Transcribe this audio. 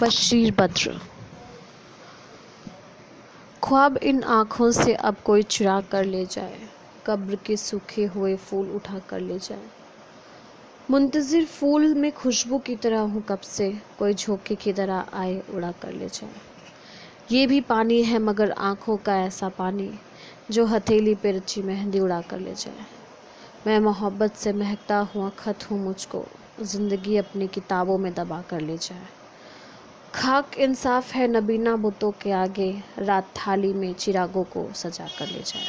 बशीर बद्र। ख्वाब इन आँखों से अब कोई चुरा कर ले जाए, कब्र के सूखे हुए फूल उठा कर ले जाए। मुंतज़िर फूल में खुशबू की तरह हूँ कब से, कोई झोंके की तरह आए उड़ा कर ले जाए। ये भी पानी है मगर आँखों का ऐसा पानी, जो हथेली पे रची मेहंदी उड़ा कर ले जाए। मैं मोहब्बत से महकता हुआ खत हूँ मुझको, ज़िंदगी अपनी किताबों में दबा कर ले जाए। खाक इंसाफ है नबीना बुतों के आगे। रात थाली में चिरागों को सजा कर ले जाए